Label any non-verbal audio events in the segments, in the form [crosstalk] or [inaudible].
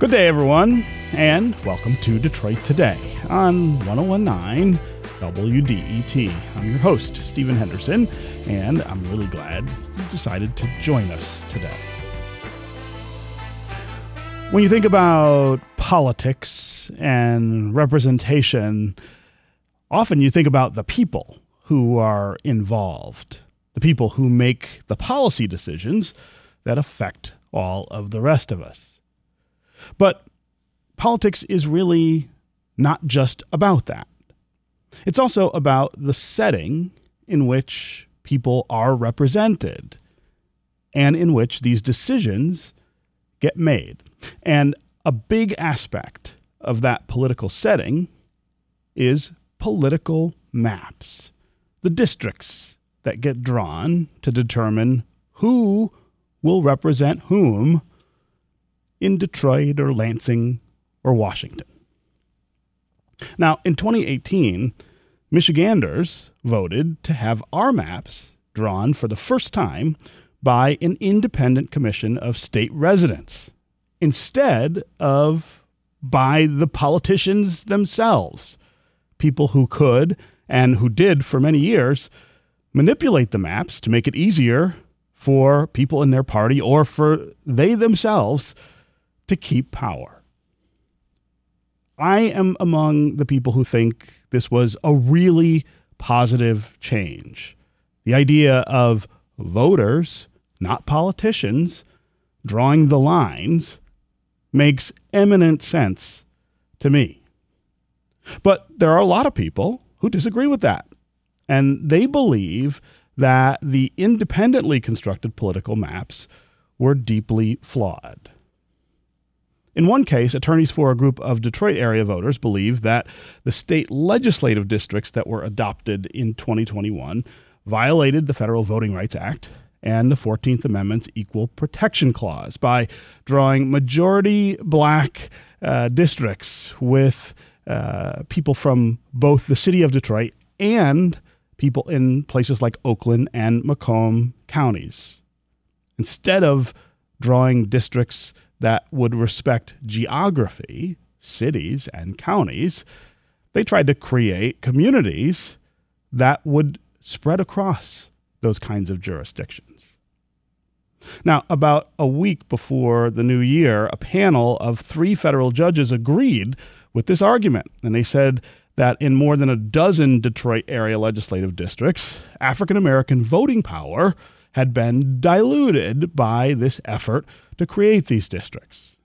Good day, everyone, and welcome to Detroit Today on 1019 WDET. I'm your host, Stephen Henderson, and I'm really glad you decided to join us today. When you think about politics and representation, often you think about the people who are involved, the people who make the policy decisions that affect all of the rest of us. But politics is really not just about that. It's also about the setting in which people are represented and in which these decisions get made. And a big aspect of that political setting is political maps, the districts that get drawn to determine who will represent whom in Detroit or Lansing or Washington. Now, in 2018, Michiganders voted to have our maps drawn for the first time by an independent commission of state residents instead of by the politicians themselves, people who could and who did for many years manipulate the maps to make it easier for people in their party or for they themselves to keep power. I am among the people who think this was a really positive change. The idea of voters, not politicians, drawing the lines makes eminent sense to me. But there are a lot of people who disagree with that. And they believe that the independently constructed political maps were deeply flawed. In one case, attorneys for a group of Detroit area voters believe that the state legislative districts that were adopted in 2021 violated the Federal Voting Rights Act and the 14th Amendment's Equal Protection Clause by drawing majority black uh, districts with uh, people from both the city of Detroit and people in places like Oakland and Macomb counties. Instead of drawing districts that would respect geography, cities, and counties, they tried to create communities that would spread across those kinds of jurisdictions. Now, about a week before the new year, a panel of three federal judges agreed with this argument, and they said that in more than a dozen Detroit area legislative districts, African American voting power had been diluted by this effort to create these districts.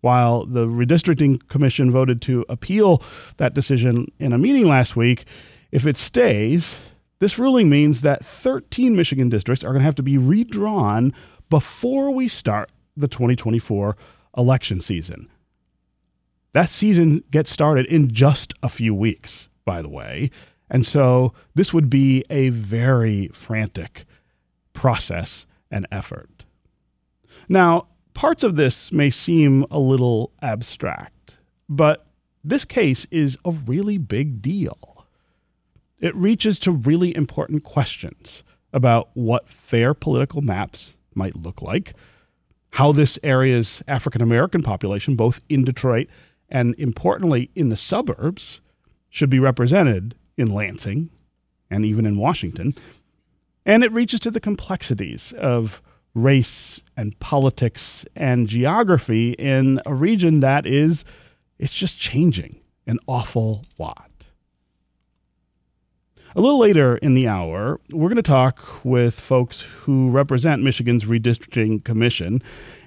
While the Redistricting Commission voted to appeal that decision in a meeting last week, if it stays, this ruling means that 13 Michigan districts are going to have to be redrawn before we start the 2024 election season. That season gets started in just a few weeks, by the way. And so this would be a very frantic process and effort. Now, parts of this may seem a little abstract, but this case is a really big deal. It reaches to really important questions about what fair political maps might look like, how this area's African American population, both in Detroit and importantly in the suburbs, should be represented in Lansing and even in Washington, and it reaches to the complexities of race and politics and geography in a region that is it's just changing an awful lot. A little later in the hour, we're going to talk with folks who represent Michigan's Redistricting Commission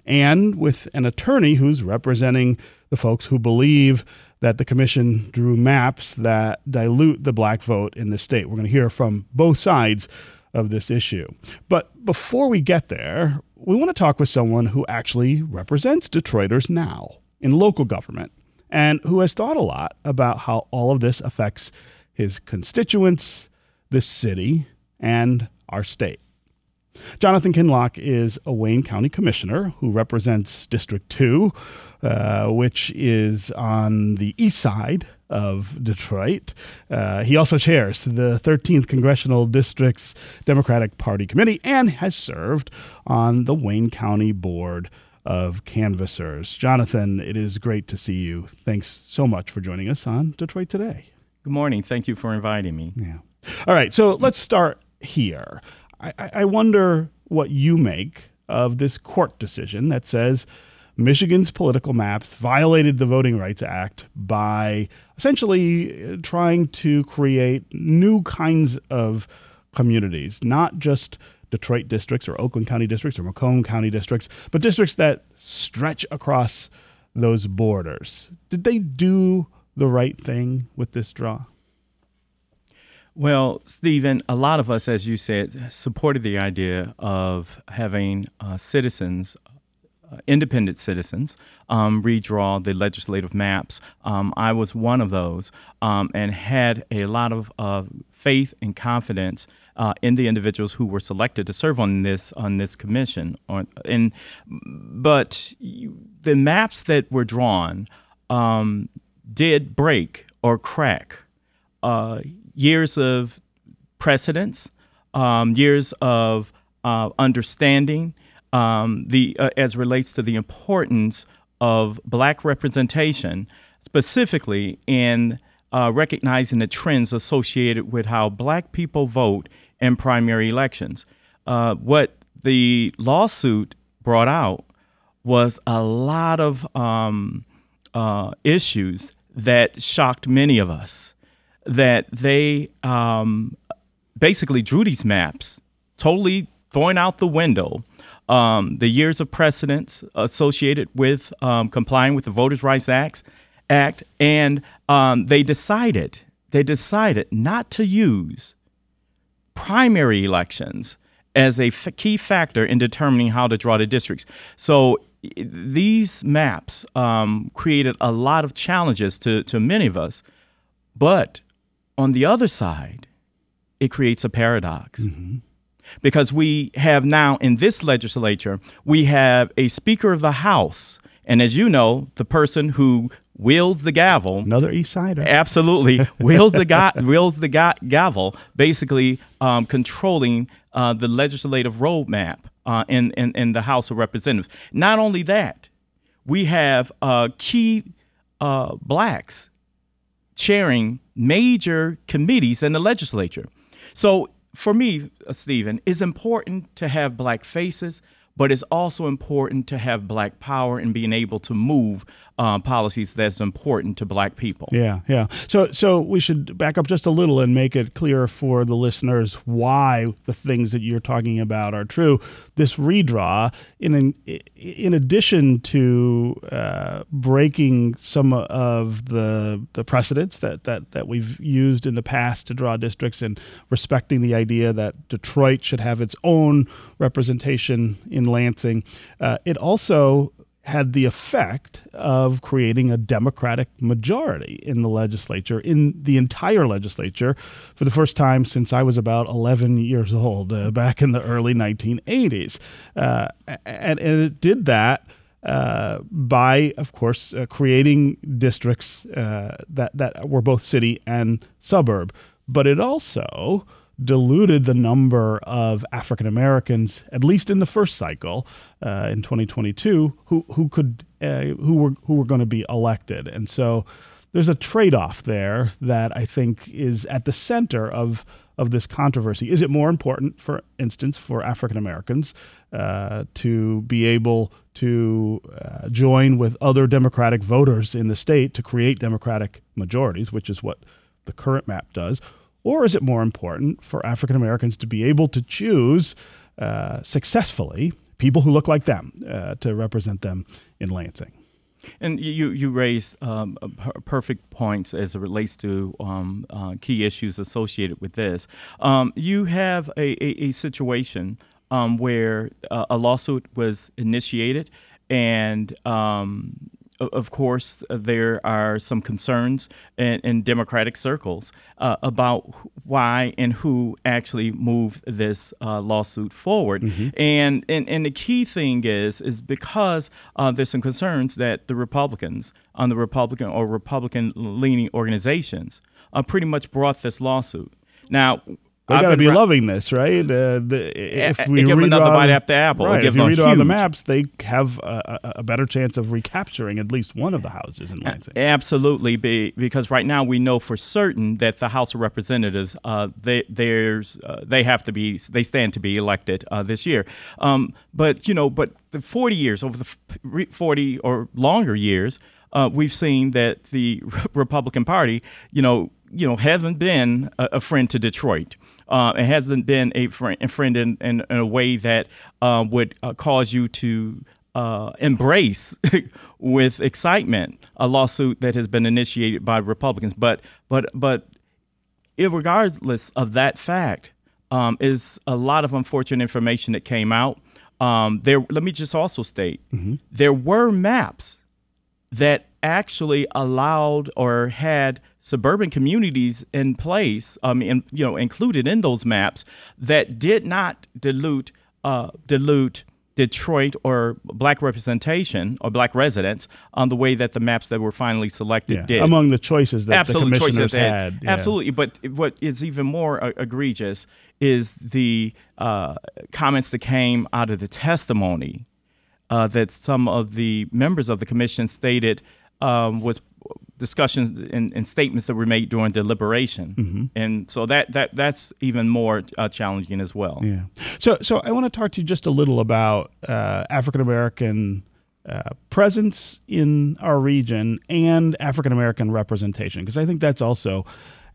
and with an attorney who's representing the folks who believe that the commission drew maps that dilute the black vote in the state. We're going to hear from both sides of this issue. But before we get there, we want to talk with someone who actually represents Detroiters now in local government and who has thought a lot about how all of this affects his constituents, this city, and our state. Jonathan Kinloch is a Wayne County Commissioner who represents District 2, uh, which is on the east side of Detroit. Uh, he also chairs the 13th Congressional District's Democratic Party Committee and has served on the Wayne County Board of canvassers. Jonathan, it is great to see you. Thanks so much for joining us on Detroit Today. Good morning. Thank you for inviting me. Yeah. All right. So let's start here. I, I wonder what you make of this court decision that says Michigan's political maps violated the Voting Rights Act by essentially uh, trying to create new kinds of communities, not just Detroit districts or Oakland County districts or Macomb County districts, but districts that stretch across those borders. Did they do the right thing with this draw? Well, Stephen, a lot of us, as you said, supported the idea of having uh, citizens, uh, independent citizens, um, redraw the legislative maps. Um, I was one of those um, and had a lot of uh, faith and confidence uh, in the individuals who were selected to serve on this on this commission. On, and but you, the maps that were drawn um, did break or crack. Uh, years of precedence, um, years of uh, understanding um, the uh, as relates to the importance of black representation, specifically in uh, recognizing the trends associated with how black people vote in primary elections. Uh, what the lawsuit brought out was a lot of um, uh, issues that shocked many of us that they um, basically drew these maps, totally throwing out the window um, the years of precedence associated with um, complying with the Voters' Rights Act, Act and um, they decided they decided not to use primary elections as a f- key factor in determining how to draw the districts. So these maps um, created a lot of challenges to, to many of us, but on the other side, it creates a paradox. Mm-hmm. Because we have now in this legislature, we have a Speaker of the House. And as you know, the person who wields the gavel. Another East Sider. Absolutely. [laughs] wields the, ga- wields the ga- gavel, basically um, controlling uh, the legislative roadmap uh, in, in, in, the House of Representatives. Not only that, we have uh, key uh, blacks chairing major committees in the legislature. So for me, uh, Stephen, it's important to have black faces, but it's also important to have black power and being able to move uh, policies that's important to black people. Yeah, yeah. So, so we should back up just a little and make it clear for the listeners why the things that you're talking about are true. This redraw, in an, in addition to uh, breaking some of the the precedents that, that that we've used in the past to draw districts and respecting the idea that Detroit should have its own representation in Lansing, uh, it also had the effect of creating a Democratic majority in the legislature, in the entire legislature, for the first time since I was about 11 years old, uh, back in the early 1980s. Uh, and, and it did that. Uh, by, of course, uh, creating districts uh, that that were both city and suburb, but it also diluted the number of African Americans, at least in the first cycle uh, in 2022, who who could uh, who were who were going to be elected, and so there's a trade-off there that I think is at the center of of this controversy. Is it more important, for instance, for African Americans uh, to be able to uh, join with other Democratic voters in the state to create Democratic majorities, which is what the current map does? Or is it more important for African Americans to be able to choose uh, successfully people who look like them uh, to represent them in Lansing? And you you raise um, perfect points as it relates to um, uh, key issues associated with this. Um, you have a, a, a situation um, where uh, a lawsuit was initiated, and um, of course, there are some concerns in, in Democratic circles uh, about why and who actually moved this uh, lawsuit forward. Mm-hmm. And, and and the key thing is is because uh, there's some concerns that the Republicans on the Republican or Republican leaning organizations uh, pretty much brought this lawsuit. Now, they got to be loving this, right? Uh, the, if we give them another bite after apple, right, if you read on the maps, they have a, a, better chance of recapturing at least one of the houses in Lansing. Absolutely, be, because right now we know for certain that the House of Representatives, uh, they there's uh, they have to be they stand to be elected uh, this year. Um, but you know, but the 40 years over the 40 or longer years. Uh, we've seen that the [laughs] Republican Party, you know, you know, hasn't been a, a friend to Detroit. Uh, it hasn't been a friend, a friend in, in, in, a way that uh, would uh, cause you to uh, embrace [laughs] with excitement a lawsuit that has been initiated by Republicans. But but but regardless of that fact, um, is a lot of unfortunate information that came out. Um, there, let me just also state mm-hmm. there were maps that actually allowed or had suburban communities in place, um, in, you know, included in those maps that did not dilute uh, dilute Detroit or black representation or black residents on the way that the maps that were finally selected yeah, did. Among the choices that Absolute the commissioners had. had yeah. Absolutely. But what is even more uh, egregious is the uh, comments that came out of the testimony uh, that some of the members of the commission stated um, was discussions and, and, statements that were made during deliberation, mm-hmm. and so that that that's even more uh, challenging as well. Yeah. So so I want to talk to you just a little about uh, African American. Uh, presence in our region and African American representation, because I think that's also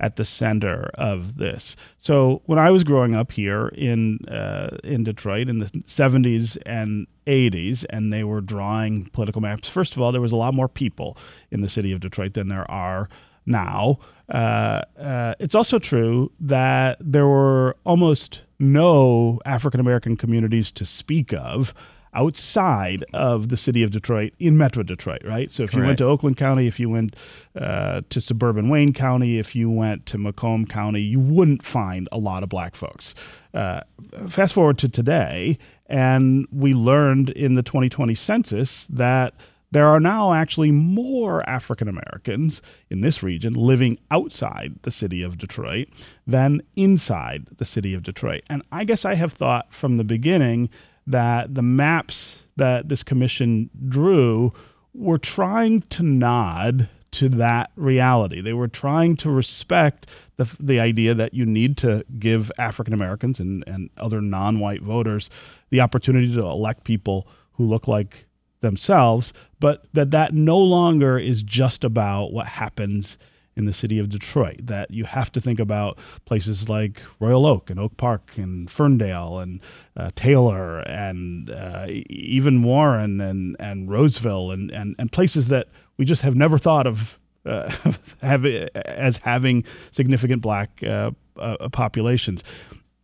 at the center of this. So when I was growing up here in uh, in Detroit in the 70s and 80s, and they were drawing political maps. First of all, there was a lot more people in the city of Detroit than there are now. Uh, uh, it's also true that there were almost no African American communities to speak of outside of the city of Detroit in Metro Detroit, right? So if you went to Oakland County, if you went uh, to suburban Wayne County, if you went to Macomb County, you wouldn't find a lot of black folks. Uh, fast forward to today, and we learned in the 2020 census that there are now actually more African Americans in this region living outside the city of Detroit than inside the city of Detroit. And I guess I have thought from the beginning that the maps that this commission drew were trying to nod to that reality. They were trying to respect the, the idea that you need to give African Americans and, and other non white voters the opportunity to elect people who look like themselves, but that that no longer is just about what happens in the city of Detroit. That you have to think about places like Royal Oak and Oak Park and Ferndale and uh, Taylor and uh, even Warren and, and Roseville and, and, and places that we just have never thought of uh, [laughs] have, as having significant black uh, uh, populations.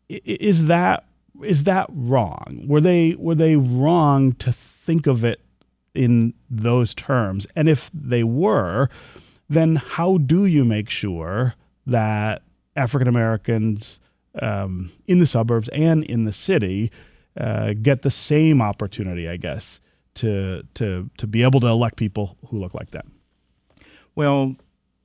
Is that is that wrong? Were they were they wrong to think of it in those terms? And if they were, then how do you make sure that African Americans um, in the suburbs and in the city uh, get the same opportunity, I guess, to to to be able to elect people who look like them? Well,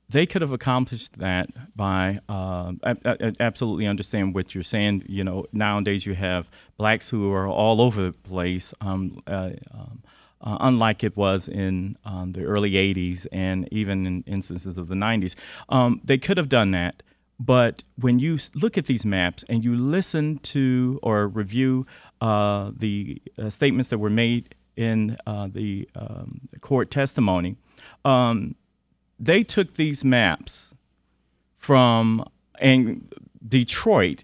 they could have accomplished that by uh, I, I, absolutely understand what you're saying. You know, nowadays you have blacks who are all over the place. Um, uh, um, uh, unlike it was in um, the early 80s and even in instances of the 90s. Um, they could have done that, but when you look at these maps and you listen to or review uh, the uh, statements that were made in uh, the um, court testimony, um, they took these maps from and Detroit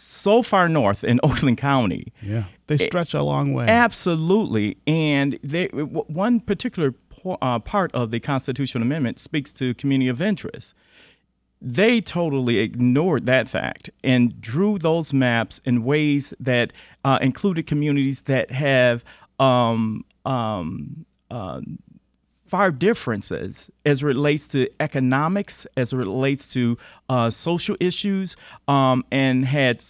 so far north in [laughs] Oakland County. Yeah, they stretch a long way. Absolutely, and they, one particular uh, part of the constitutional amendment speaks to community of interest. They totally ignored that fact and drew those maps in ways that uh, included communities that have um, um, uh, far differences as it relates to economics, as it relates to uh, social issues, um, and had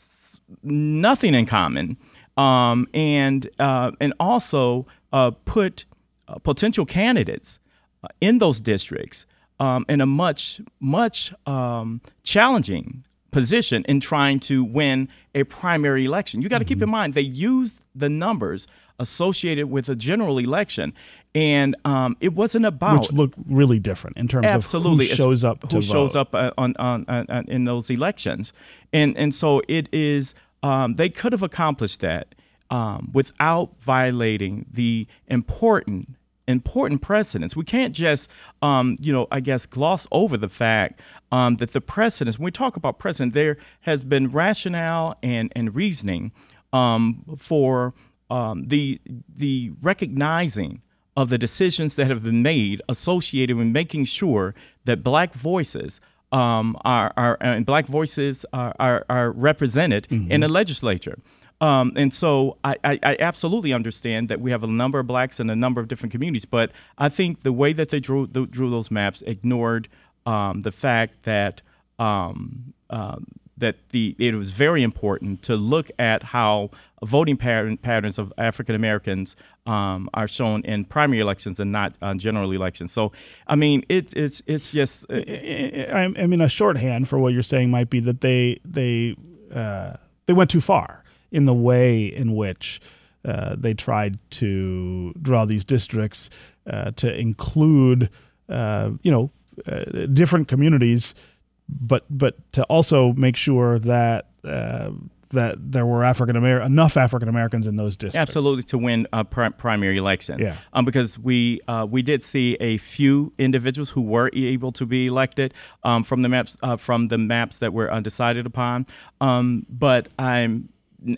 nothing in common, um, and uh, and also uh, put uh, potential candidates uh, in those districts um, in a much much um, challenging position in trying to win a primary election. You got to mm-hmm. keep in mind they used the numbers associated with a general election. And um, it wasn't about which looked really different in terms absolutely. of who shows up who shows up uh, on, on, on, in those elections, and and so it is. Um, they could have accomplished that um, without violating the important important precedents. We can't just, um, you know, I guess, gloss over the fact um, that the precedents, when we talk about precedent, there has been rationale and, and reasoning um, for um, the, the recognizing of the decisions that have been made associated with making sure that black voices um, are, are, and black voices are, are, are represented mm-hmm. in the legislature. Um, and so I, I, I, absolutely understand that we have a number of blacks in a number of different communities, but I think the way that they drew the, drew those maps ignored um, the fact that um, uh, that the it was very important to look at how voting pattern, patterns of African Americans um, are shown in primary elections and not uh, general elections. So, I mean, it, it's it's just. Uh, I, I, mean, a shorthand for what you're saying might be that they they uh, they went too far in the way in which uh, they tried to draw these districts uh, to include, uh, you know, different communities, but but to also make sure that uh, that there were African American enough African Americans in those districts. Absolutely, to win a pri- primary election. Yeah. Um, because we uh, we did see a few individuals who were able to be elected um, from the maps uh, from the maps that were undecided upon. Um, but I'm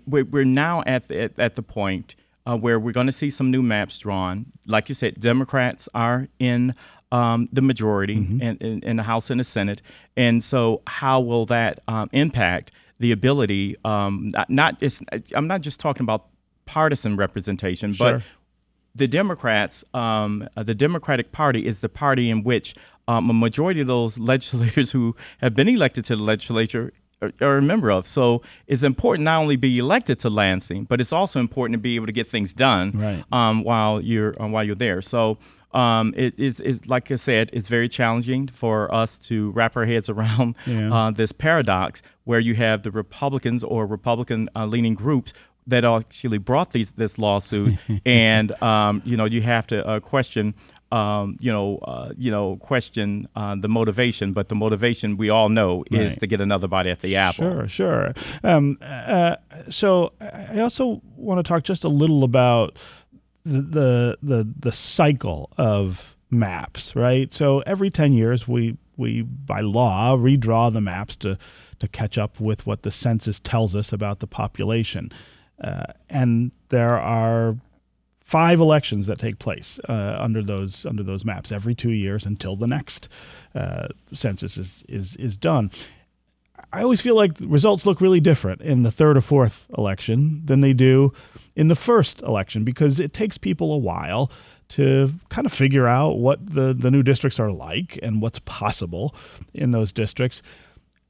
we're now at the, at the point uh, where we're going to see some new maps drawn. Like you said, Democrats are in um, the majority mm-hmm. in, in, in, the House and the Senate. And so, how will that um, impact the ability? Um, not, not just, I'm not just talking about partisan representation, sure. but the Democrats, um, uh, the Democratic Party is the party in which um, a majority of those [laughs] legislators who have been elected to the legislature are a member of. So it's important not only be elected to Lansing, but it's also important to be able to get things done right. um, while you're um, while you're there. So um, it is, is, like I said, it's very challenging for us to wrap our heads around yeah. uh, this paradox where you have the Republicans or Republican uh, leaning groups that actually brought these this lawsuit, [laughs] and um, you know you have to uh, question um, you know, uh, you know, question uh, the motivation, but the motivation we all know is to get another bite at the apple. Sure, sure. Um, uh, so I also want to talk just a little about the, the the cycle of maps, right? So every ten years we we by law redraw the maps to to catch up with what the census tells us about the population, uh, and there are five elections that take place uh, under those under those maps every two years until the next uh, census is, is is done. I always feel like results look really different in the third or fourth election than they do in the first election because it takes people a while to kind of figure out what the, the new districts are like and what's possible in those districts.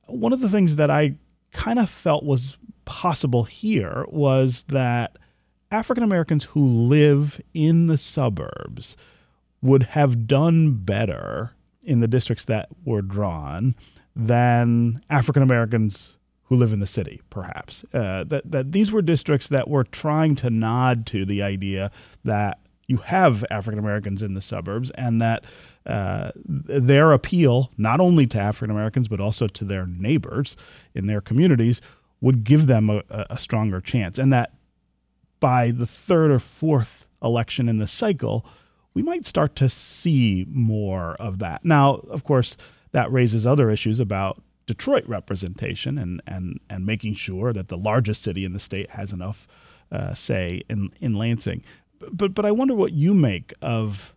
One of the things that I kind of felt was possible here was that African Americans who live in the suburbs would have done better in the districts that were drawn than African Americans who live in the city, perhaps. Uh, that, that these were districts that were trying to nod to the idea that you have African Americans in the suburbs and that uh, their appeal, not only to African Americans, but also to their neighbors in their communities, would give them a, a stronger chance. And that by the third or fourth election in the cycle, we might start to see more of that. Now, of course, that raises other issues about Detroit representation and, and, and making sure that the largest city in the state has enough uh, say in, in Lansing. But, but I wonder what you make of,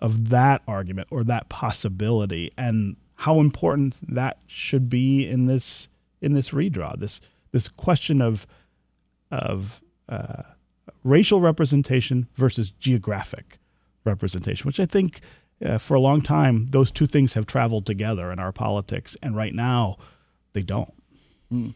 of that argument or that possibility and how important that should be in this, in this redraw, this, this question of, of uh, racial representation versus geographic representation, which I think uh, for a long time those two things have traveled together in our politics, and right now they don't. Mm.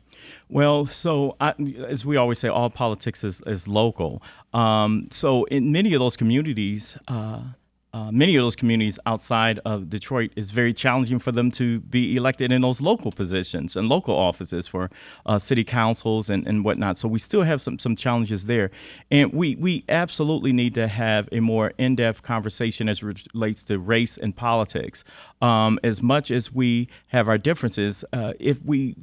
Well, so I, as we always say, all politics is, is local. Um, so in many of those communities, uh, uh, many of those communities outside of Detroit, it's very challenging for them to be elected in those local positions and local offices for uh, city councils and, and whatnot. So we still have some some challenges there, and we we absolutely need to have a more in depth conversation as relates to race and politics. Um, as much as we have our differences, uh, if we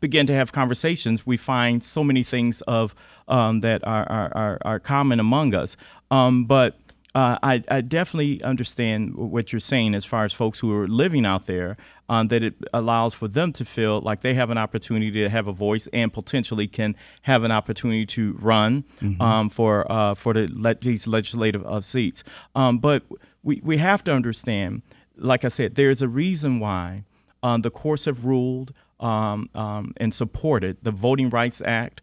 begin to have conversations, we find so many things of um, that are, are, are, common among us. Um, but uh, I, I, definitely understand what you're saying as far as folks who are living out there, um, that it allows for them to feel like they have an opportunity to have a voice and potentially can have an opportunity to run mm-hmm. um, for uh, for the le- these legislative uh, seats. Um, but we, we have to understand, like I said, there's a reason why um, the courts have ruled um, um, and supported the Voting Rights Act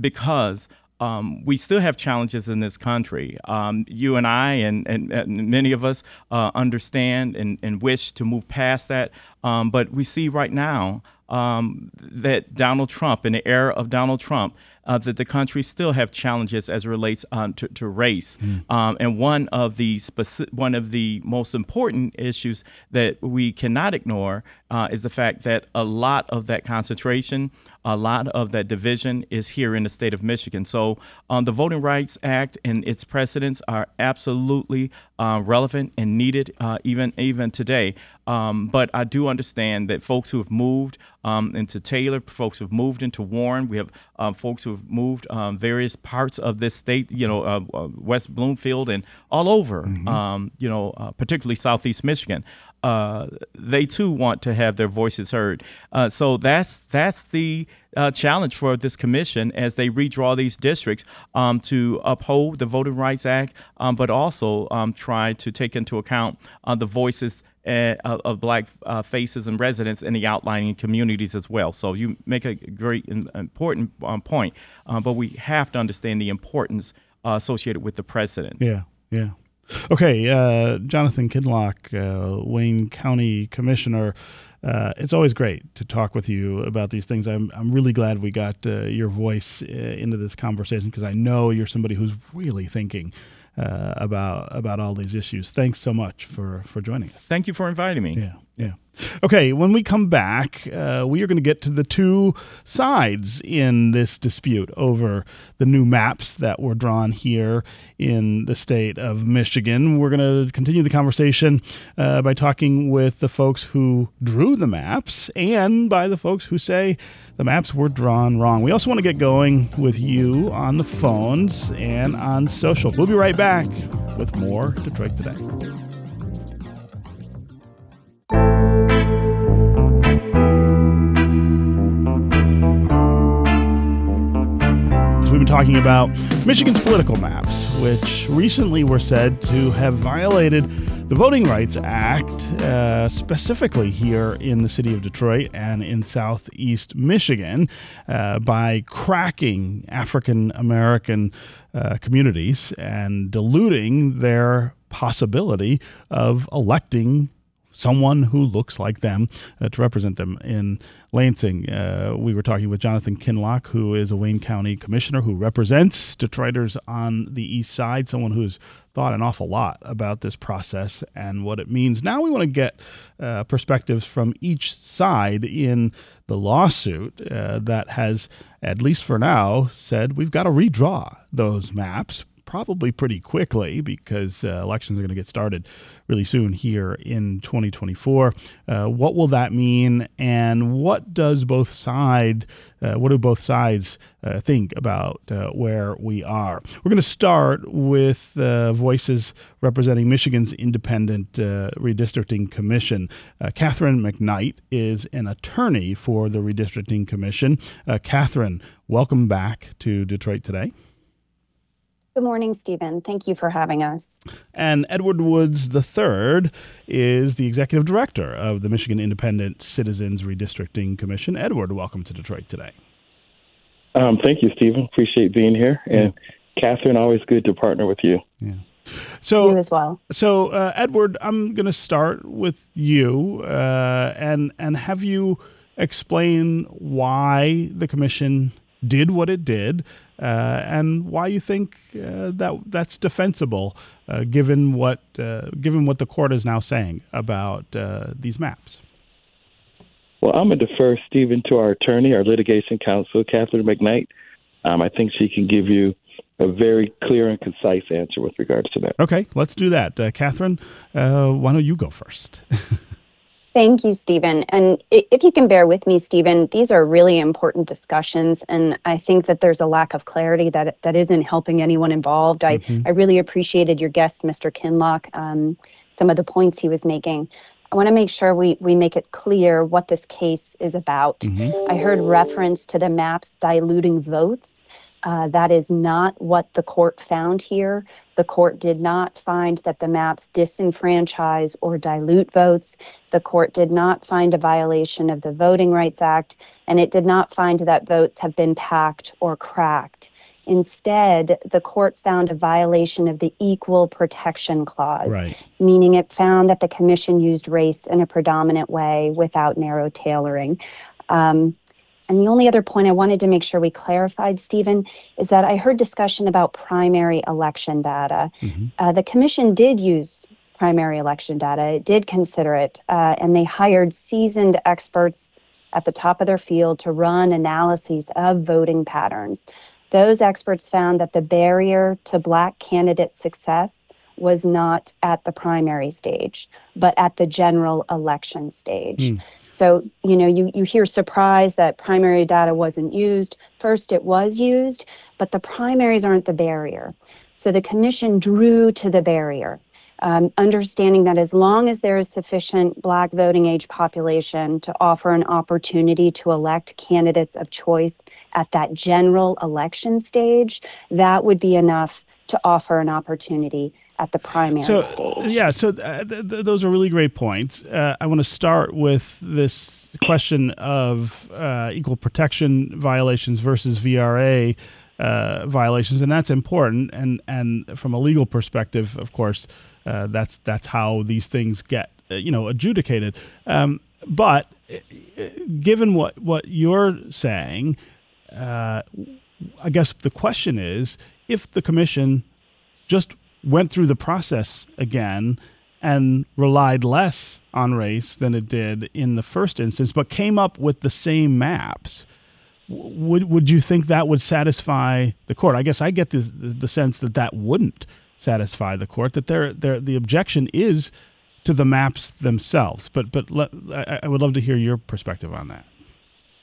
because um, we still have challenges in this country. Um, you and I, and, and, and many of us, uh, understand and, and, wish to move past that. Um, but we see right now um, that Donald Trump, in the era of Donald Trump, uh, that the country still have challenges as it relates um, to, to, race. Mm. Um, and one of the speci- one of the most important issues that we cannot ignore uh, is the fact that a lot of that concentration, a lot of that division is here in the state of Michigan. So um, the Voting Rights Act and its precedents are absolutely uh, relevant and needed uh, even even today. Um, but I do understand that folks who have moved um, into Taylor, folks who have moved into Warren, we have um, folks who have moved um, various parts of this state, you know, uh, uh, West Bloomfield and all over, mm-hmm. Um, you know, uh, particularly Southeast Michigan uh, they too want to have their voices heard. Uh, so that's that's the uh, challenge for this commission as they redraw these districts um, to uphold the Voting Rights Act, um, but also um, try to take into account uh, the voices. Uh, of black uh, faces and residents in the outlying communities as well. So you make a great important um, point, but we have to understand the importance associated with the precedent. Yeah, yeah. Okay, uh, Jonathan Kinloch, uh, Wayne County Commissioner. Uh, it's always great to talk with you about these things. I'm, I'm really glad we got uh, your voice uh, into this conversation because I know you're somebody who's really thinking uh, about about all these issues. Thanks so much for for joining us. Thank you for inviting me. Yeah, yeah. Okay, when we come back, uh, we are going to get to the two sides in this dispute over the new maps that were drawn here in the state of Michigan. We're going to continue the conversation uh, by talking with the folks who drew the maps and by the folks who say the maps were drawn wrong. We also want to get going with you on the phones and on social. We'll be right back with more Detroit Today. Talking about Michigan's political maps, which recently were said to have violated the Voting Rights Act, uh, specifically here in the city of Detroit and in southeast Michigan, uh, by cracking African American uh, communities and diluting their possibility of electing someone who looks like them uh, to represent them in Lansing. Uh, we were talking with Jonathan Kinloch, who is a Wayne County commissioner who represents Detroiters on the east side, someone who's thought an awful lot about this process and what it means. Now we want to get uh, perspectives from each side in the lawsuit uh, that has, at least for now, said we've got to redraw those maps probably pretty quickly because uh, elections are going to get started really soon here in 2024. Uh, what will that mean, and what does both side, uh, what do both sides uh, think about uh, where we are? We're going to start with uh, voices representing Michigan's Independent Redistricting Commission. Katherine McKnight is an attorney for the Redistricting Commission. Katherine, welcome back to Detroit today. Good morning, Stephen. Thank you for having us. And Edward Woods III is the executive director of the Michigan Independent Citizens Redistricting Commission. Edward, welcome to Detroit today. Um, thank you, Stephen. Appreciate being here. And yeah. Katherine, always good to partner with you. Yeah. So you as well. So uh, Edward, I'm going to start with you uh, and and have you explain why the commission did what it did, uh, and why you think uh, that that's defensible, uh, given what uh, given what the court is now saying about uh, these maps. Well, I'm going to defer, Stephen, to our attorney, our litigation counsel, Katherine McKnight. Um, I think she can give you a very clear and concise answer with regards to that. Okay, let's do that. Uh, Katherine, uh, why don't you go first? [laughs] Thank you, Stephen. And if you can bear with me, Stephen, these are really important discussions, and I think that there's a lack of clarity that that isn't helping anyone involved. Mm-hmm. I, I really appreciated your guest, Mr. Kinloch, um, some of the points he was making. I want to make sure we, we make it clear what this case is about. Mm-hmm. I heard reference to the maps diluting votes. Uh, that is not what the court found here. The court did not find that the maps disenfranchise or dilute votes. The court did not find a violation of the Voting Rights Act, and it did not find that votes have been packed or cracked. Instead, the court found a violation of the Equal Protection Clause, right. meaning it found that the commission used race in a predominant way without narrow tailoring. Um, and the only other point I wanted to make sure we clarified, Stephen, is that I heard discussion about primary election data. Mm-hmm. Uh, the commission did use primary election data, it did consider it, uh, and they hired seasoned experts at the top of their field to run analyses of voting patterns. Those experts found that the barrier to Black candidate success was not at the primary stage, but at the general election stage. Mm. So, you know, you, you hear surprise that primary data wasn't used. First, it was used, but the primaries aren't the barrier. So the commission drew to the barrier, um, understanding that as long as there is sufficient Black voting age population to offer an opportunity to elect candidates of choice at that general election stage, that would be enough to offer an opportunity at the primary so, stage. Yeah, so uh, th- th- those are really great points. Uh, I want to start with this question of uh, equal protection violations versus VRA uh, violations, and that's important. And and from a legal perspective, of course, uh, that's that's how these things get uh, you know adjudicated. Um, but given what what you're saying, I guess the question is if the commission just went through the process again and relied less on race than it did in the first instance, but came up with the same maps. Would would you think that would satisfy the court? I guess I get the the sense that that wouldn't satisfy the court. That there there the objection is to the maps themselves. But but le, I, I would love to hear your perspective on that.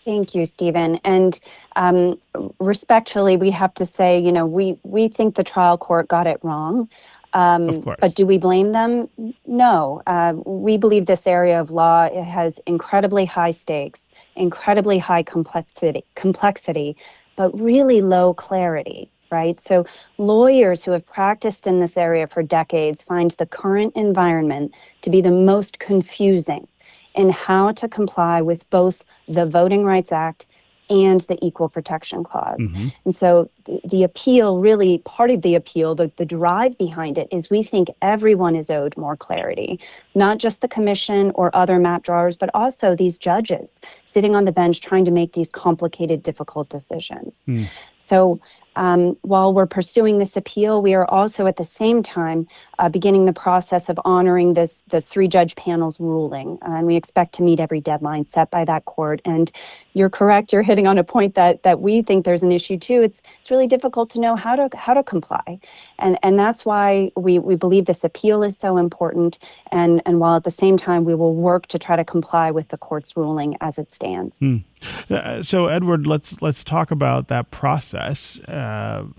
Thank you, Stephen. And um, respectfully, we have to say, you know, we we think the trial court got it wrong. Um, of course. But do we blame them? No. Uh, we believe this area of law has incredibly high stakes, incredibly high complexity, complexity, but really low clarity. Right. So lawyers who have practiced in this area for decades find the current environment to be the most confusing in how to comply with both the Voting Rights Act and the Equal Protection Clause. Mm-hmm. And so the, appeal, really, part of the appeal, the, the drive behind it is we think everyone is owed more clarity, not just the commission or other map drawers, but also these judges sitting on the bench trying to make these complicated, difficult decisions. Mm. So um, while we're pursuing this appeal, we are also at the same time uh, beginning the process of honoring this the three judge panel's ruling, uh, and we expect to meet every deadline set by that court. And you're correct; you're hitting on a point that that we think there's an issue too. It's it's really difficult to know how to how to comply, and and that's why we we believe this appeal is so important. And and while at the same time we will work to try to comply with the court's ruling as it stands. Hmm. Uh, so Edward, let's let's talk about that process. Uh,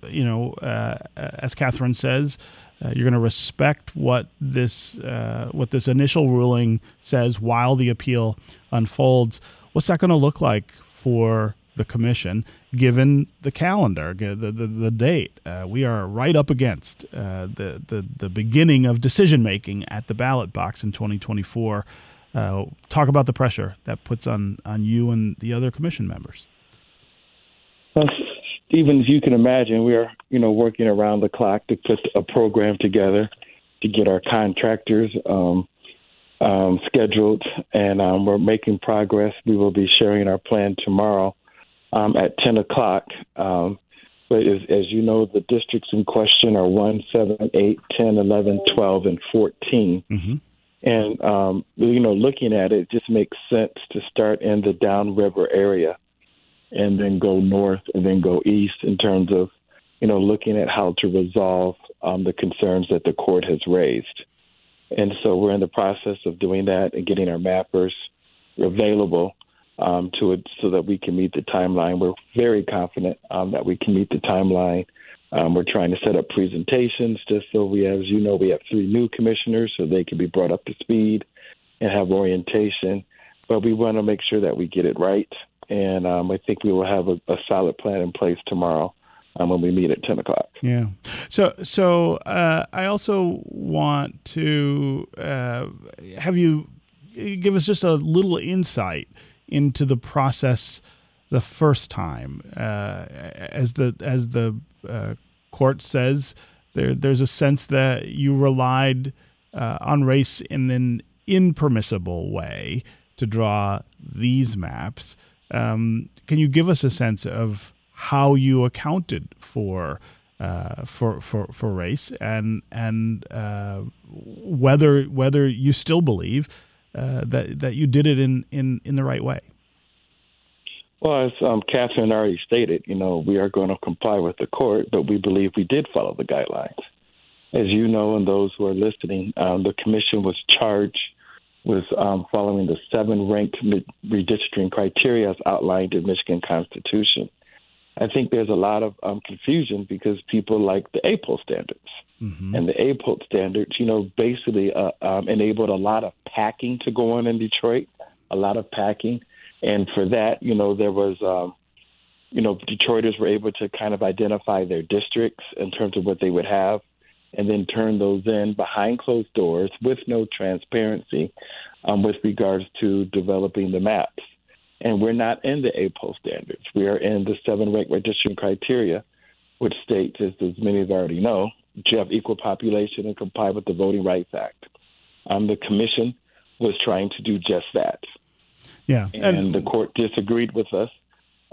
you know, uh, as Katherine says. Uh, you're going to respect what this uh, what this initial ruling says while the appeal unfolds. What's that going to look like for the commission, given the calendar, the the, the date. Uh, we are right up against uh, the, the the beginning of decision making at the ballot box in 2024. Uh, talk about the pressure that puts on on you and the other commission members. Well, Stephen, as you can imagine, we are you know working around the clock to put a program together to get our contractors. Um, um, scheduled, and um, we're making progress. We will be sharing our plan tomorrow um, at 10 o'clock. Um, but as, as, you know, the districts in question are 1, 7, 8, 10, 11, 12, and 14. Mm-hmm. And, um, you know, looking at it, it just makes sense to start in the downriver area and then go north and then go east in terms of, you know, looking at how to resolve um, the concerns that the court has raised. And so we're in the process of doing that and getting our mappers available um, to it so that we can meet the timeline. We're very confident um, that we can meet the timeline. Um, we're trying to set up presentations just so we, as you know, we have three new commissioners so they can be brought up to speed and have orientation. But we want to make sure that we get it right. And um, I think we will have a, a solid plan in place tomorrow um, when we meet at 10 o'clock. Yeah. So, so uh, I also want to uh, have you give us just a little insight into the process the first time. Uh, as the as the uh, court says, there there's a sense that you relied uh, on race in an impermissible way to draw these maps. Um, can you give us a sense of how you accounted for uh, for for for race and and uh, whether whether you still believe uh, that that you did it in, in, in the right way. Well, as um, Katherine already stated, you know, we are going to comply with the court, but we believe we did follow the guidelines. As you know, and those who are listening, um, the commission was charged with um, following the seven ranked redistricting criteria as outlined in Michigan Constitution. I think there's a lot of um, confusion because people like the APOL standards. Mm-hmm. And the APOL standards, you know, basically uh, um, enabled a lot of packing to go on in Detroit, a lot of packing. And for that, you know, there was, um, you know, Detroiters were able to kind of identify their districts in terms of what they would have and then turn those in behind closed doors with no transparency um, with regards to developing the maps and we're not in the APOL standards. We are in the seven rank registration criteria, which states, as, as many of you already know, to have equal population and comply with the Voting Rights Act. Um, the commission was trying to do just that. Yeah, and, and the court disagreed with us.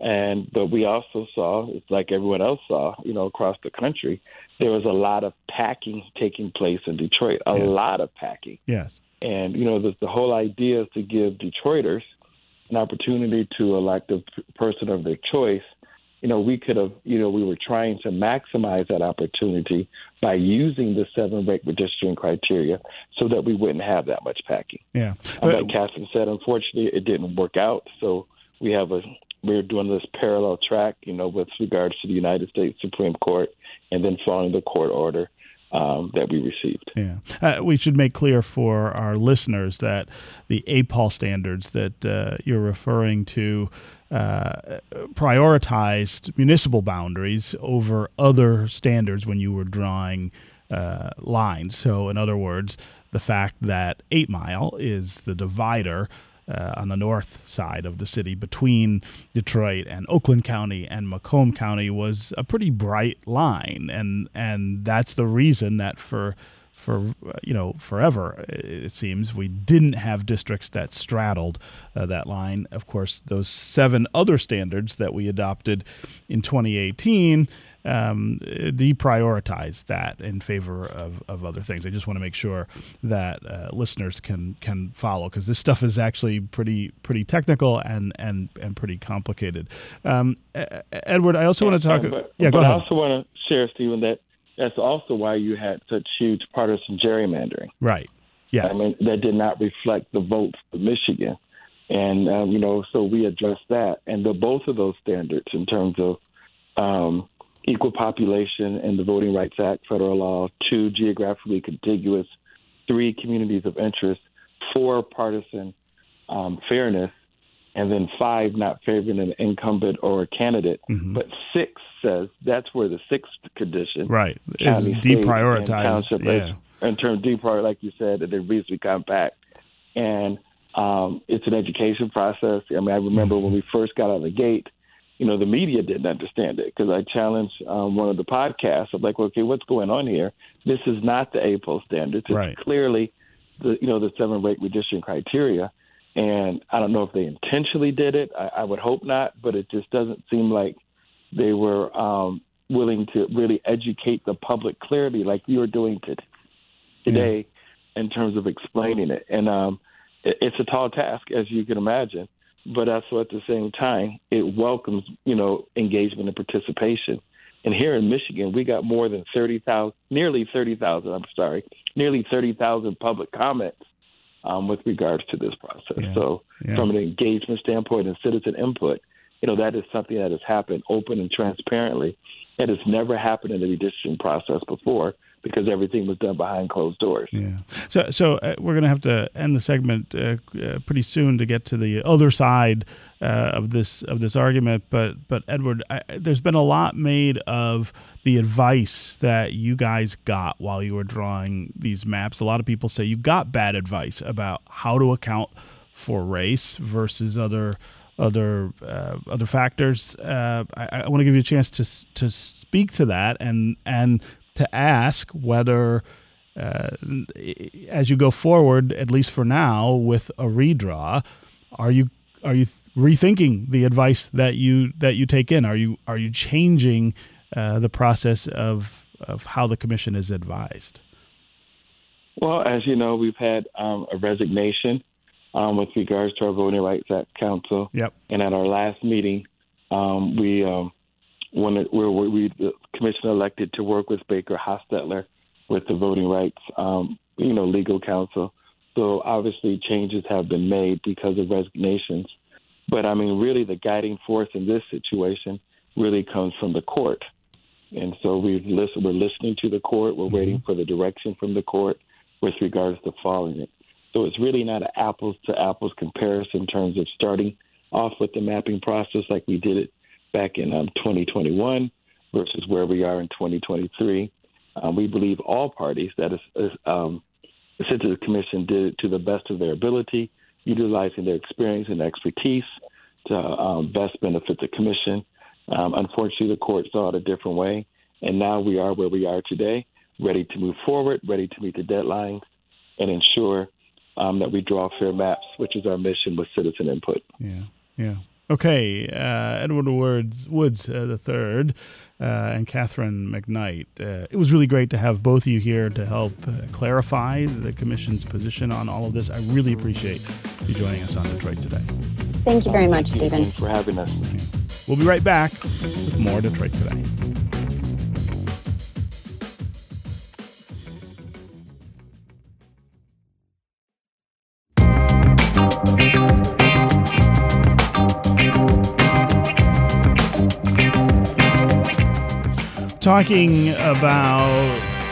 And but we also saw, like everyone else saw, you know, across the country, there was a lot of packing taking place in Detroit. A yes. lot of packing. Yes. And you know, the, the whole idea is to give Detroiters an opportunity to elect a person of their choice, you know, we could have, you know, we were trying to maximize that opportunity by using the seven rate redistricting criteria so that we wouldn't have that much packing. Yeah. And like Katherine said, unfortunately, it didn't work out. So we have a, we're doing this parallel track, you know, with regards to the United States Supreme Court and then following the court order um, that we received. Yeah, uh, we should make clear for our listeners that the APOL standards that uh, you're referring to uh, prioritized municipal boundaries over other standards when you were drawing uh, lines. So, in other words, the fact that Eight Mile is the divider uh, on the north side of the city between Detroit and Oakland County and Macomb County was a pretty bright line, and and that's the reason that for for you know forever it seems we didn't have districts that straddled uh, that line. Of course those seven other standards that we adopted in 2018 um, deprioritize that in favor of, of other things. I just want to make sure that uh, listeners can can follow because this stuff is actually pretty pretty technical and and and pretty complicated. Um, Edward, I also yeah, want to talk. But, yeah, but go ahead. I also want to share, Stephen, that that's also why you had such huge partisan gerrymandering. Right. Yes. I mean, that did not reflect the votes of Michigan. And, um, you know, so we addressed that. And the, both of those standards in terms of um, equal population and the Voting Rights Act, federal law, two, geographically contiguous, three, communities of interest, four, partisan um, fairness, and then five, not favoring an incumbent or a candidate. Mm-hmm. But six says that's where the sixth condition, right, is deprioritized. Yeah. In terms of deprioritize, like you said, that they're reasonably compact. And um, it's an education process. I mean, I remember when we first got out of the gate, you know, the media didn't understand it because I challenged um, one of the podcasts of like, okay, what's going on here? This is not the APOL standards. It's right. clearly the you know the seven rate redistricting criteria. And I don't know if they intentionally did it. I, I would hope not, but it just doesn't seem like they were um, willing to really educate the public clearly, like you are doing to, today, yeah. in terms of explaining it. And um, it, it's a tall task, as you can imagine. But also at the same time, it welcomes, you know, engagement and participation. And here in Michigan, we got more than 30,000, nearly 30,000, I'm sorry, nearly 30,000 public comments um, with regards to this process. Yeah. So, yeah. from an engagement standpoint and citizen input, you know, that is something that has happened open and transparently. It has never happened in the redistricting process before because everything was done behind closed doors. Yeah. So, so uh, we're going to have to end the segment uh, uh, pretty soon to get to the other side uh, of this of this argument. But, but Edward, I, there's been a lot made of the advice that you guys got while you were drawing these maps. A lot of people say you got bad advice about how to account for race versus other other uh, other factors. Uh, I, I want to give you a chance to to speak to that and and to ask whether, uh, as you go forward, at least for now, with a redraw, are you are you rethinking the advice that you that you take in? Are you are you changing uh, the process of of how the commission is advised? Well, as you know, we've had um, a resignation um, with regards to our Voting Rights Act Counsel. Yep. And at our last meeting, um, we um, when it, where we the commission elected to work with Baker Hostetler with the voting rights, um, you know, legal counsel. So obviously changes have been made because of resignations. But I mean, really, the guiding force in this situation really comes from the court. And so we've listen, we're listening to the court. We're mm-hmm. waiting for the direction from the court with regards to following it. So it's really not an apples to apples comparison in terms of starting off with the mapping process like we did it back in um, 2021 versus where we are in 2023. Um, we believe all parties, that is, is um, the commission did it to the best of their ability, utilizing their experience and expertise to um, best benefit the commission. Um, unfortunately, the court saw it a different way, and now we are where we are today, ready to move forward, ready to meet the deadlines, and ensure um, that we draw fair maps, which is our mission with citizen input. Yeah, yeah. Okay, uh, Edward Woods, Woods uh, the third, uh, and Katherine McKnight. Uh, it was really great to have both of you here to help uh, clarify the commission's position on all of this. I really appreciate you joining us on Detroit today. Thank you very much, Stephen. Thanks for having us. We'll be right back with more Detroit today. Talking about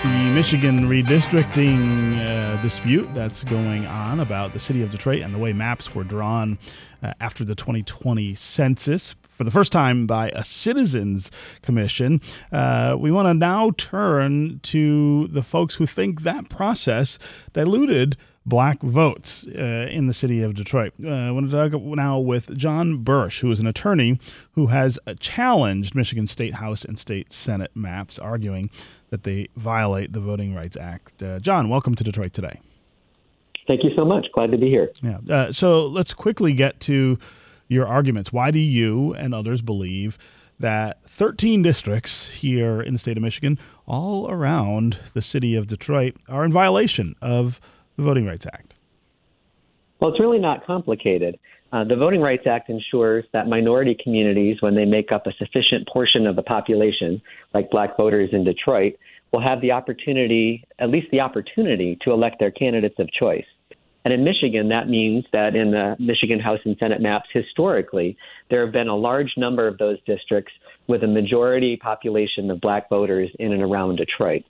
the Michigan redistricting uh, dispute that's going on about the city of Detroit and the way maps were drawn uh, after the 2020 census for the first time by a citizens commission. Uh, we want to now turn to the folks who think that process diluted black votes uh, in the city of Detroit. Uh, I want to talk now with John Bursch, who is an attorney who has challenged Michigan State House and State Senate maps, arguing that they violate the Voting Rights Act. Uh, John, welcome to Detroit today. Thank you so much. Glad to be here. Yeah. Uh, so let's quickly get to your arguments. Why do you and others believe? that 13 districts here in the state of Michigan, all around the city of Detroit, are in violation of the Voting Rights Act? Well, it's really not complicated. Uh, the Voting Rights Act ensures that minority communities, when they make up a sufficient portion of the population, like black voters in Detroit, will have the opportunity, at least the opportunity, to elect their candidates of choice. And in Michigan, that means that in the Michigan House and Senate maps, historically, there have been a large number of those districts with a majority population of black voters in and around Detroit.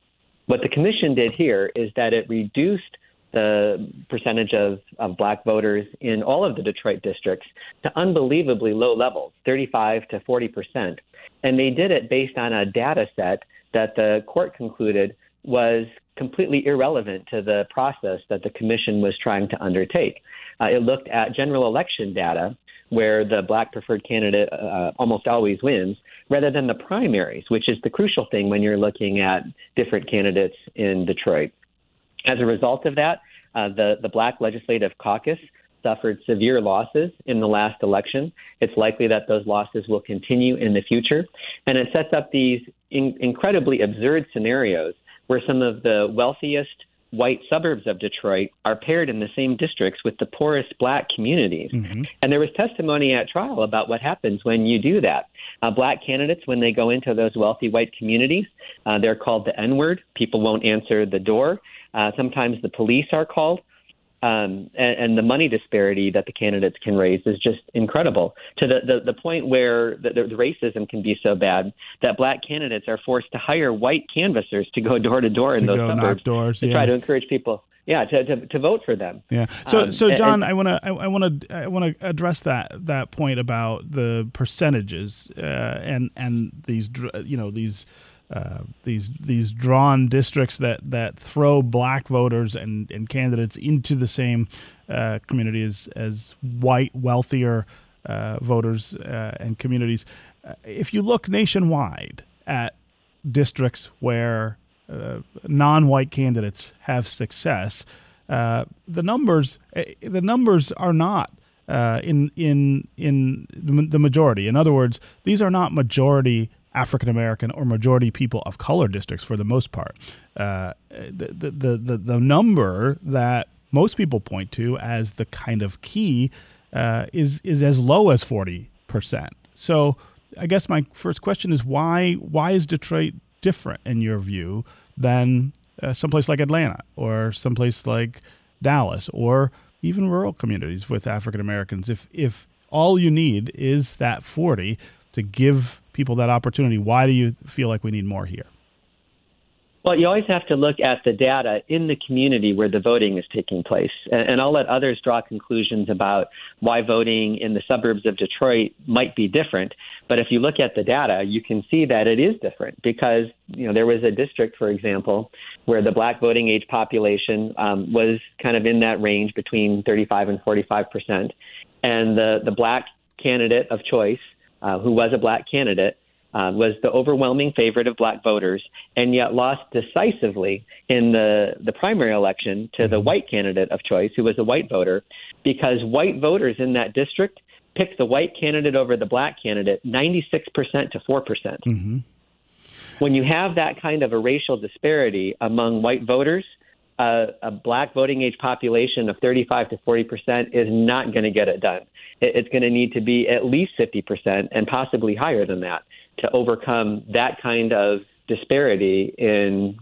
What the commission did here is that it reduced the percentage of, of black voters in all of the Detroit districts to unbelievably low levels, 35 to 40 percent. And they did it based on a data set that the court concluded was completely irrelevant to the process that the commission was trying to undertake. Uh, it looked at general election data where the black preferred candidate uh, almost always wins, rather than the primaries, which is the crucial thing when you're looking at different candidates in Detroit. As a result of that, uh, the, the Black Legislative Caucus suffered severe losses in the last election. It's likely that those losses will continue in the future. And it sets up these in- incredibly absurd scenarios where some of the wealthiest white suburbs of Detroit are paired in the same districts with the poorest black communities. Mm-hmm. And there was testimony at trial about what happens when you do that. Uh, black candidates, when they go into those wealthy white communities, uh, they're called the N word. People won't answer the door. Uh, sometimes the police are called um, and, and, the money disparity that the candidates can raise is just incredible to the, the, the point where the, the, racism can be so bad that black candidates are forced to hire white canvassers to go door to door in those suburbs doors, to yeah. try to encourage people. Yeah, to, to, to vote for them. Yeah. So, um, so John, and, I want to I want to I want to address that that point about the percentages uh, and and these you know these uh, these these drawn districts that that throw black voters and, and candidates into the same uh, community as as white wealthier uh, voters uh, and communities. Uh, if you look nationwide at districts where non-white candidates have success, the numbers the numbers are not uh, in in in the majority. In other words, these are not majority African American or majority people of color districts for the most part. Uh, the, the, the, the number that most people point to as the kind of key uh, is, is as low as 40%. So I guess my first question is why, why is Detroit different in your view than uh, someplace like Atlanta or someplace like Dallas or even rural communities with African Americans? If, if all you need is that 40 to give people that opportunity. Why do you feel like we need more here? Well, you always have to look at the data in the community where the voting is taking place. And, and, I'll let others draw conclusions about why voting in the suburbs of Detroit might be different. But if you look at the data, you can see that it is different because, you know, there was a district, for example, where the black voting age population um, was kind of in that range between 35 and 45 percent. And the, the black candidate of choice uh, who was a black candidate, uh, was the overwhelming favorite of black voters, and yet lost decisively in the, the primary election to the mm-hmm. white candidate of choice, who was a white voter, because white voters in that district picked the white candidate over the black candidate 96% to 4%. percent mm hmm When you have that kind of a racial disparity among white voters, uh, a black voting age population of 35 to 40 percent is not going to get it done. It, it's going to need to be at least 50 percent and possibly higher than that to overcome that kind of disparity in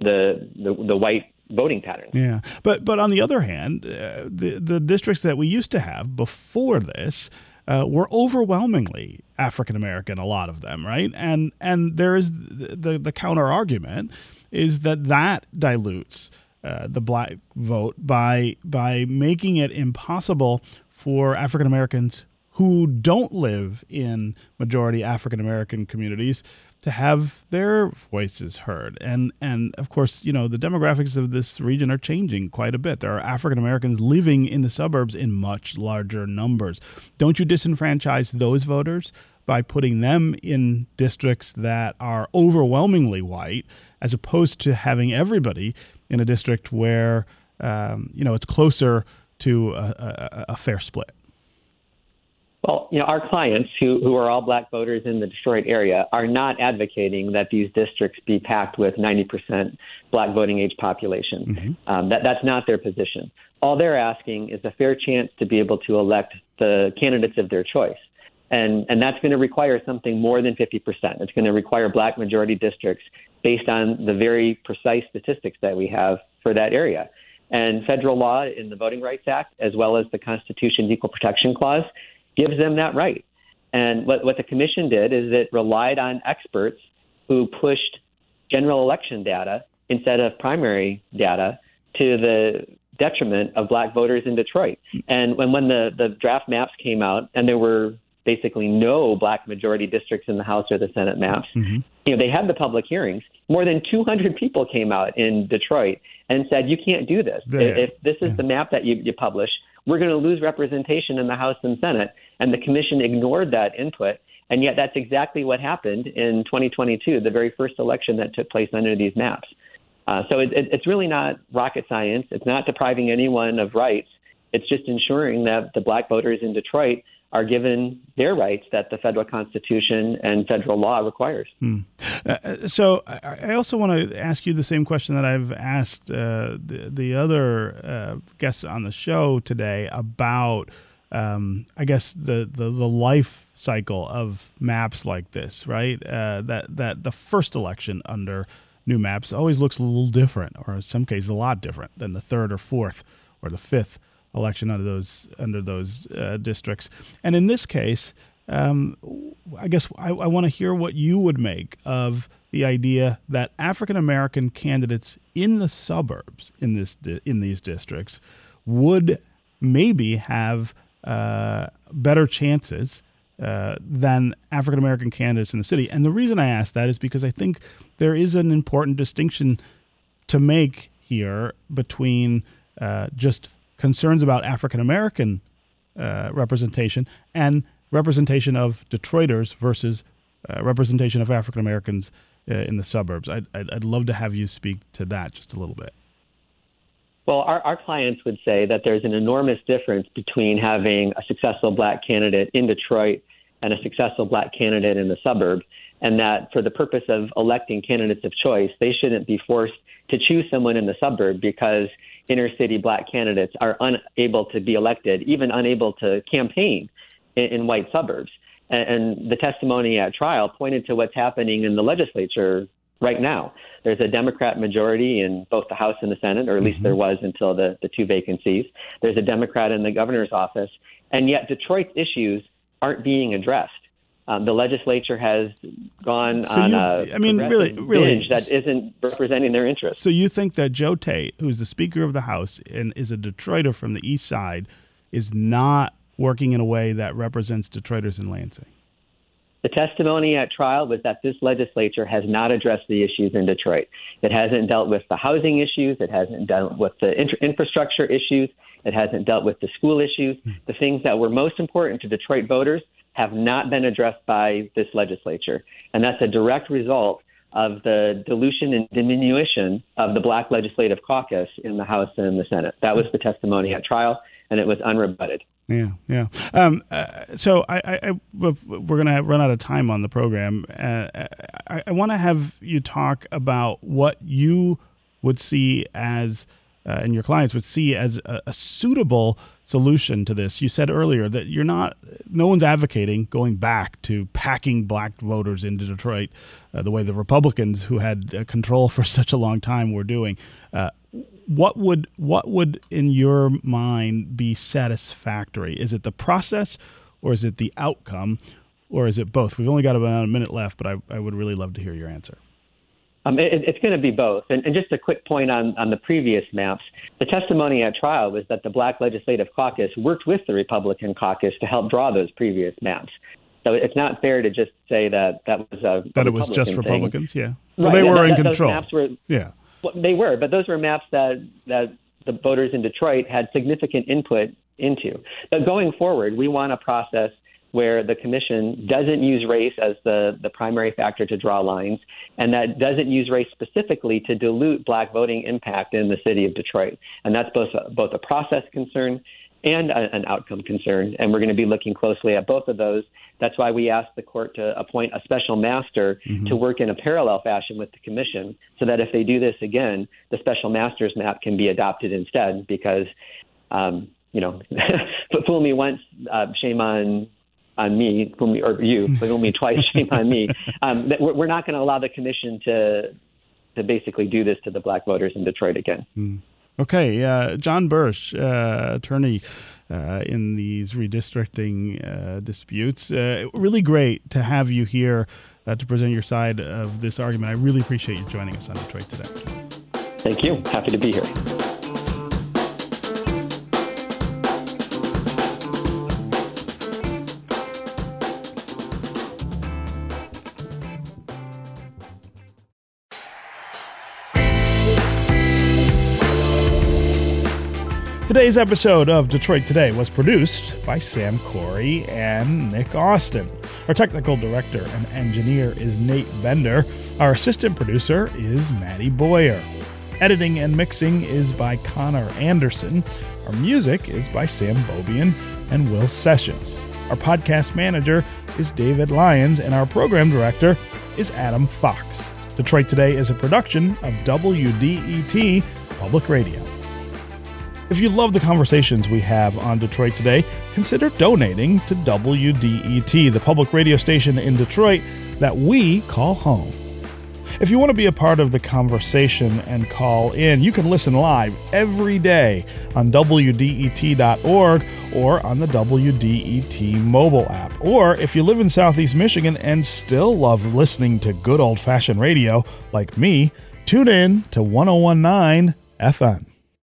the the, the white voting patterns. Yeah, but but on the other hand, uh, the the districts that we used to have before this. Uh, were overwhelmingly African American, a lot of them, right? And and there is the the, the counter argument is that that dilutes uh, the black vote by by making it impossible for African Americans who don't live in majority African American communities to have their voices heard. And and of course, you know, the demographics of this region are changing quite a bit. There are African Americans living in the suburbs in much larger numbers. Don't you disenfranchise those voters by putting them in districts that are overwhelmingly white as opposed to having everybody in a district where um, you know it's closer to a, a, a, fair split? Well, you know, our clients who, who are all black voters in the Detroit area are not advocating that these districts be packed with 90% black voting age population. Mm-hmm. Um, that, that's not their position. All they're asking is a fair chance to be able to elect the candidates of their choice. And, and that's going to require something more than 50%. It's going to require black majority districts based on the very precise statistics that we have for that area. And federal law in the Voting Rights Act, as well as the Constitution's Equal Protection Clause, gives them that right. And what, what the commission did is it relied on experts who pushed general election data instead of primary data to the detriment of black voters in Detroit. And when, when the, the draft maps came out, and there were basically no black majority districts in the House or the Senate maps. Mm-hmm. You know, they had the public hearings. More than 200 people came out in Detroit and said, "You can't do this. There. If this is yeah. the map that you, you publish, we're going to lose representation in the House and Senate." And the commission ignored that input. And yet, that's exactly what happened in 2022, the very first election that took place under these maps. Uh, so it, it, it's really not rocket science. It's not depriving anyone of rights. It's just ensuring that the black voters in Detroit are given their rights that the federal constitution and federal law requires. Hmm. Uh, so I also want to ask you the same question that I've asked uh, the, the other uh, guests on the show today about. Um, I guess the, the, the life cycle of maps like this, right? Uh, that that the first election under new maps always looks a little different, or in some cases a lot different than the third or fourth or the fifth election under those under those uh, districts. And in this case, um, I guess I, I want to hear what you would make of the idea that African American candidates in the suburbs in this in these districts would maybe have uh, better chances uh, than African American candidates in the city. And the reason I ask that is because I think there is an important distinction to make here between uh, just concerns about African American uh, representation and representation of Detroiters versus uh, representation of African Americans uh, in the suburbs. I'd, I'd, I'd, love to have you speak to that just a little bit. Well, our, our clients would say that there's an enormous difference between having a successful black candidate in Detroit and a successful black candidate in the suburb, and that for the purpose of electing candidates of choice, they shouldn't be forced to choose someone in the suburb because inner city black candidates are unable to be elected, even unable to campaign in, in white suburbs. And, and the testimony at trial pointed to what's happening in the legislature right now. There's a Democrat majority in both the House and the Senate, or at least mm-hmm. there was until the, the two vacancies. There's a Democrat in the governor's office, and yet Detroit's issues aren't being addressed. Um, the legislature has gone so on you, a I mean, really, really, that isn't representing their interests. So you think that Joe Tate, who's the Speaker of the House and is a Detroiter from the East Side, is not working in a way that represents Detroiters in Lansing? The testimony at trial was that this legislature has not addressed the issues in Detroit. It hasn't dealt with the housing issues. It hasn't dealt with the infrastructure issues. It hasn't dealt with the school issues, hmm. the things that were most important to Detroit voters have not been addressed by this legislature. And that's a direct result of the dilution and diminution of the Black Legislative Caucus in the House and the Senate. That was the testimony at trial, and it was unrebutted. Yeah, yeah. Um, uh, so I, I, we're going to run out of time on the program. Uh, I, I want to have you talk about what you would see as – uh, and your clients would see as a, a, suitable solution to this. You said earlier that you're not, no one's advocating going back to packing black voters into Detroit uh, the way the Republicans, who had uh, control for [laughs] such a long time, were doing. Uh, what would what would in your mind be satisfactory? Is it the process, or is it the outcome, or is it both? We've only got about a minute left, but I, I would really love to hear your answer. Um, it, it's going to be both. And, and, just a quick point on, on the previous maps. The testimony at trial was that the Black Legislative Caucus worked with the Republican caucus to help draw those previous maps. So it's not fair to just say that that was a that it was just Republicans. Yeah, well, they were in that, control. maps were, yeah, well, they were, but those were maps that that the voters in Detroit had significant input into. But going forward, we want a process where the commission doesn't use race as the, the primary factor to draw lines, and that doesn't use race specifically to dilute black voting impact in the city of Detroit. And that's both a, both a process concern and a, an outcome concern. And we're going to be looking closely at both of those. That's why we asked the court to appoint a special master mm-hmm. to work in a parallel fashion with the commission so that if they do this again, the special master's map can be adopted instead because. Um, you know, [laughs] fool me once, uh, shame on on me, or you, [laughs] fool me twice, shame on me. Um, that we're, we're not going to allow the commission to to basically do this to the black voters in Detroit again. Mm. Okay, uh, John Bursch, uh, attorney uh, in these redistricting uh, disputes. Uh, really great to have you here uh, to present your side of this argument. I really appreciate you joining us on Detroit Today. Thank you. Happy to be here. Today's episode of Detroit Today was produced by Sam Corey and Nick Austin. Our technical director and engineer is Nate Bender. Our assistant producer is Maddie Boyer. Editing and mixing is by Connor Anderson. Our music is by Sam Beaubien and Will Sessions. Our podcast manager is David Lyons, and our program director is Adam Fox. Detroit Today is a production of WDET Public Radio. If you love the conversations we have on Detroit Today, consider donating to WDET, the public radio station in Detroit that we call home. If you want to be a part of the conversation and call in, you can listen live every day on WDET.org or on the WDET mobile app. Or if you live in Southeast Michigan and still love listening to good old fashioned radio like me, tune in to 1019 FM.